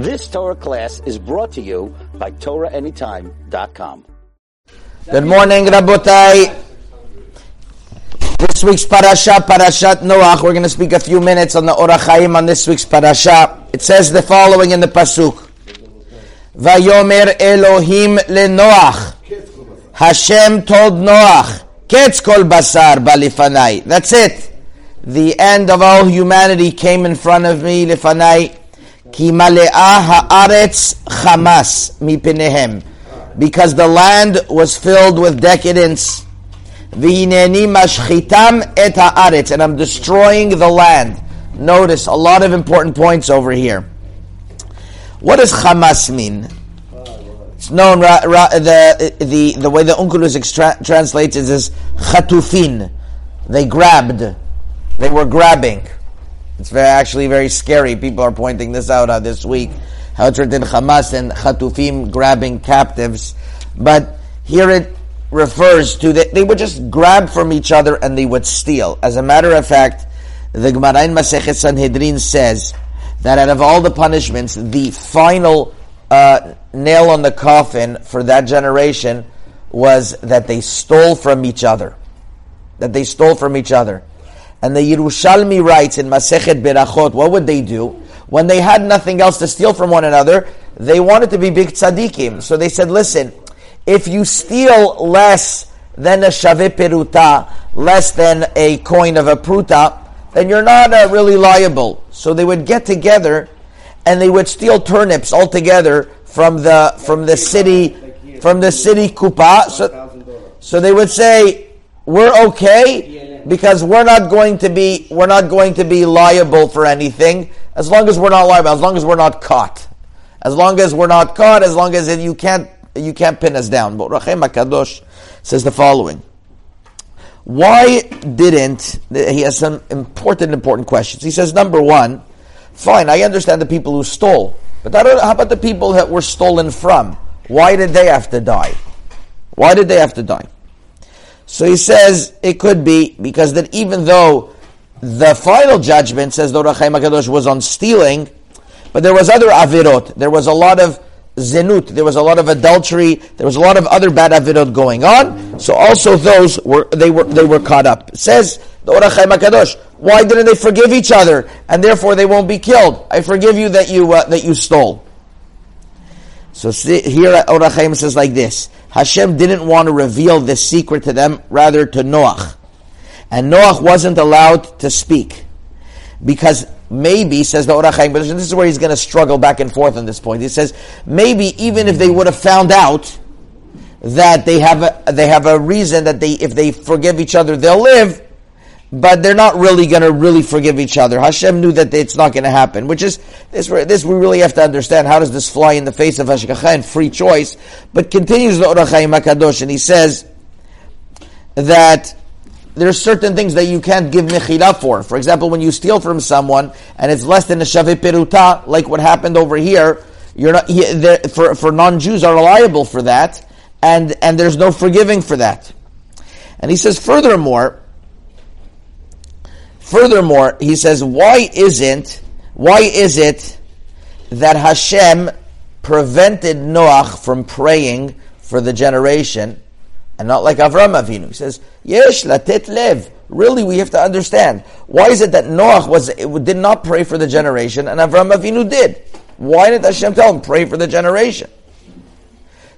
This Torah class is brought to you by TorahAnytime.com. Good morning, Rabotai. This week's parasha, Parashat Noach. We're going to speak a few minutes on the Ohr Hachaim on this week's parasha. It says the following in the pasuk: Vayomer Elohim leNoach. Hashem told Noach, Ketz kol basar balifanai. That's it. The end of all humanity came in front of me, lifanai. Ki haaretz chamas mipinehem. Because the land was filled with decadence. V'hineni mashchitam et haaretz. And I'm destroying the land. Notice a lot of important points over here. What does chamas mean? It's known, ra, ra, the, the, the way the Onkelos extra- translates it is chatufin. They grabbed. They were grabbing. It's very, actually very scary. People are pointing this out uh, this week. How it's written Hamas and Chatufim grabbing captives. But here it refers to that they would just grab from each other and they would steal. As a matter of fact, the Gemara in Masechet Sanhedrin says that out of all the punishments, the final uh, nail on the coffin for that generation was that they stole from each other. That they stole from each other. And the Yerushalmi writes in Masechet Berachot, what would they do? When they had nothing else to steal from one another, they wanted to be big tzaddikim. So they said, listen, if you steal less than a shaveh peruta, less than a coin of a pruta, then you're not uh, really liable. So they would get together and they would steal turnips altogether from the from the city from the city kupa. So, so they would say, "We're okay because we're not going to be we're not going to be liable for anything as long as we're not liable, as long as we're not caught, as long as we're not caught, as long as you can't you can't pin us down." But Ohr Hachaim Hakadosh says the following. Why didn't he has some important important questions? He says number one Fine, I understand the people who stole. But how about the people that were stolen from? Why did they have to die? Why did they have to die? So he says it could be because that even though the final judgment says the Ohr Hachaim HaKadosh was on stealing, but there was other avirot. There was a lot of zenut. There was a lot of adultery. There was a lot of other bad avirot going on. So also those were they were they were caught up. It says the Ohr Hachaim Hakadosh. Why didn't they forgive each other and therefore they won't be killed? I forgive you that you uh, that you stole. So see, here Ohr Hachaim says like this: Hashem didn't want to reveal this secret to them, rather to Noach, and Noach wasn't allowed to speak because maybe says the Ohr Hachaim. But this is where he's going to struggle back and forth on this point. He says maybe even if they would have found out that they have a, they have a reason that they if they forgive each other they'll live but they're not really going to really forgive each other. Hashem knew that it's not going to happen, which is this. This we really have to understand. How does this fly in the face of Hashgacha and free choice? But continues the Ohr Hachaim Hakadosh, and he says that there are certain things that you can't give mechila for. For example, when you steal from someone and it's less than a shaveh peruta, like what happened over here, you're not for for non-Jews are liable for that, and and there's no forgiving for that. And he says furthermore Furthermore, he says, why isn't, why is it that Hashem prevented Noach from praying for the generation and not like Avram Avinu? He says, Yesh latet lev. Really, we have to understand. Why is it that Noach was, did not pray for the generation and Avram Avinu did? Why did Hashem tell him, pray for the generation?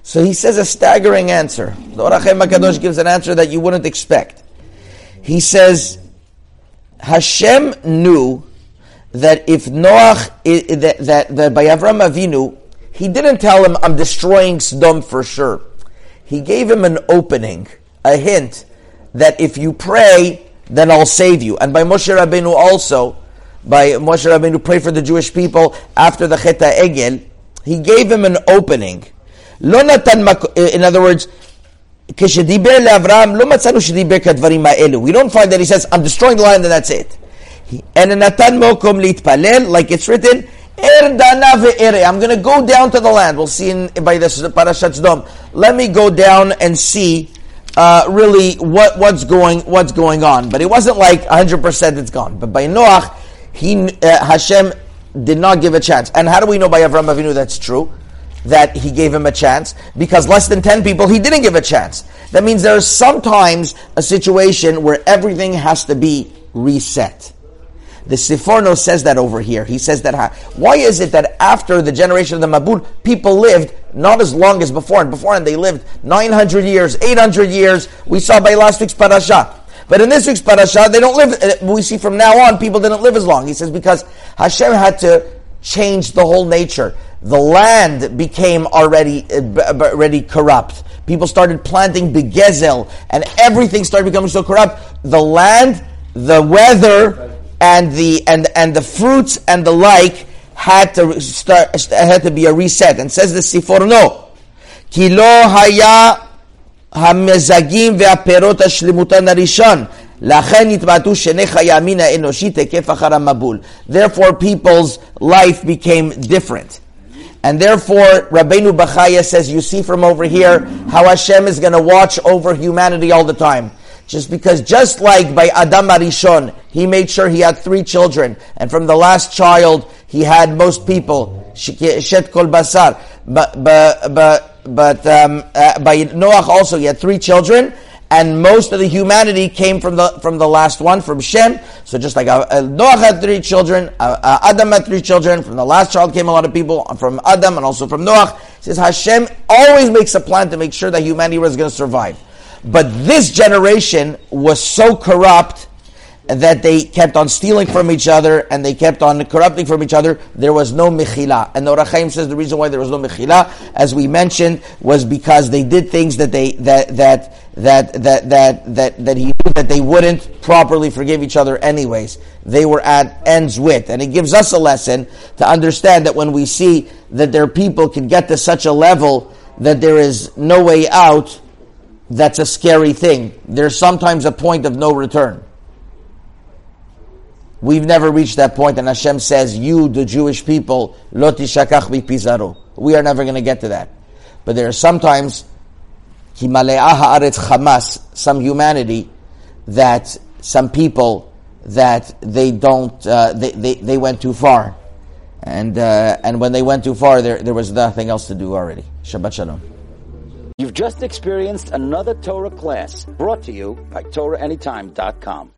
So he says a staggering answer. The Ohr Hachaim HaKadosh gives an answer that you wouldn't expect. He says, Hashem knew that if Noach, that, that, by Avram Avinu, he didn't tell him, I'm destroying Sodom for sure. He gave him an opening, a hint, that if you pray, then I'll save you. And by Moshe Rabbeinu also, by Moshe Rabbeinu pray for the Jewish people after the Chet Egel, he gave him an opening. In other words, כשדיבר לאברהם, לא מצאנו שדיבר כדברים האלו. We don't find that he says, I'm destroying the land and that's it. And נתן מקום להתפלל, like it's written, Er dana ve'ere. I'm going to go down to the land. We'll see in, by this Parashat Dom. Let me go down and see uh, really what, what's going what's going on. But it wasn't like 100% it's gone. But by Noach, he uh, Hashem did not give a chance. And how do we know by Avram Avinu that's true? That he gave him a chance? Because less than 10 people, he didn't give a chance. That means there's sometimes a situation where everything has to be reset. The Sforno says that over here. He says that why is it that after the generation of the Mabul, people lived not as long as before, and before and they lived 900 years, 800 years. We saw by last week's parasha. But in this week's parasha, they don't live. Uh, we see from now on, people didn't live as long. He says because Hashem had to change the whole nature. The land became already uh, already corrupt. People started planting begezel, and everything started becoming so corrupt. The land, the weather, and the and and the fruits and the like had to start had to be a reset. And says the Sforno, kilo haya hamezagim ve'aperot hashlimutan harishon. Therefore, people's life became different. And therefore, Rabbeinu Bachaya says, you see from over here how Hashem is going to watch over humanity all the time. Just because, just like by Adam Arishon, he made sure he had three children, and from the last child, he had most people, Shet Kol Basar. But, but, but, but um, uh, by Noach also, he had three children, and most of the humanity came from the from the last one, from Shem. So just like uh, Noach had three children, uh, uh, Adam had three children. From the last child came a lot of people from Adam and also from Noach. He says Hashem always makes a plan to make sure that humanity was going to survive. But this generation was so corrupt that they kept on stealing from each other and they kept on corrupting from each other. There was no mechila. And the Ohr Hachaim says the reason why there was no mechila, as we mentioned, was because they did things that they that that that that that that, that he knew that they wouldn't properly forgive each other anyways. They were at ends with. And it gives us a lesson to understand that when we see that their people can get to such a level that there is no way out, that's a scary thing. There's sometimes a point of no return. We've never reached that point, and Hashem says, "You, the Jewish people, loti shakach pizaro." We are never going to get to that. But there are sometimes haaretz chamas, some humanity that some people that they don't uh, they, they, they went too far, and uh, and when they went too far, there there was nothing else to do already. Shabbat shalom. You've just experienced another Torah class brought to you by TorahAnytime.com.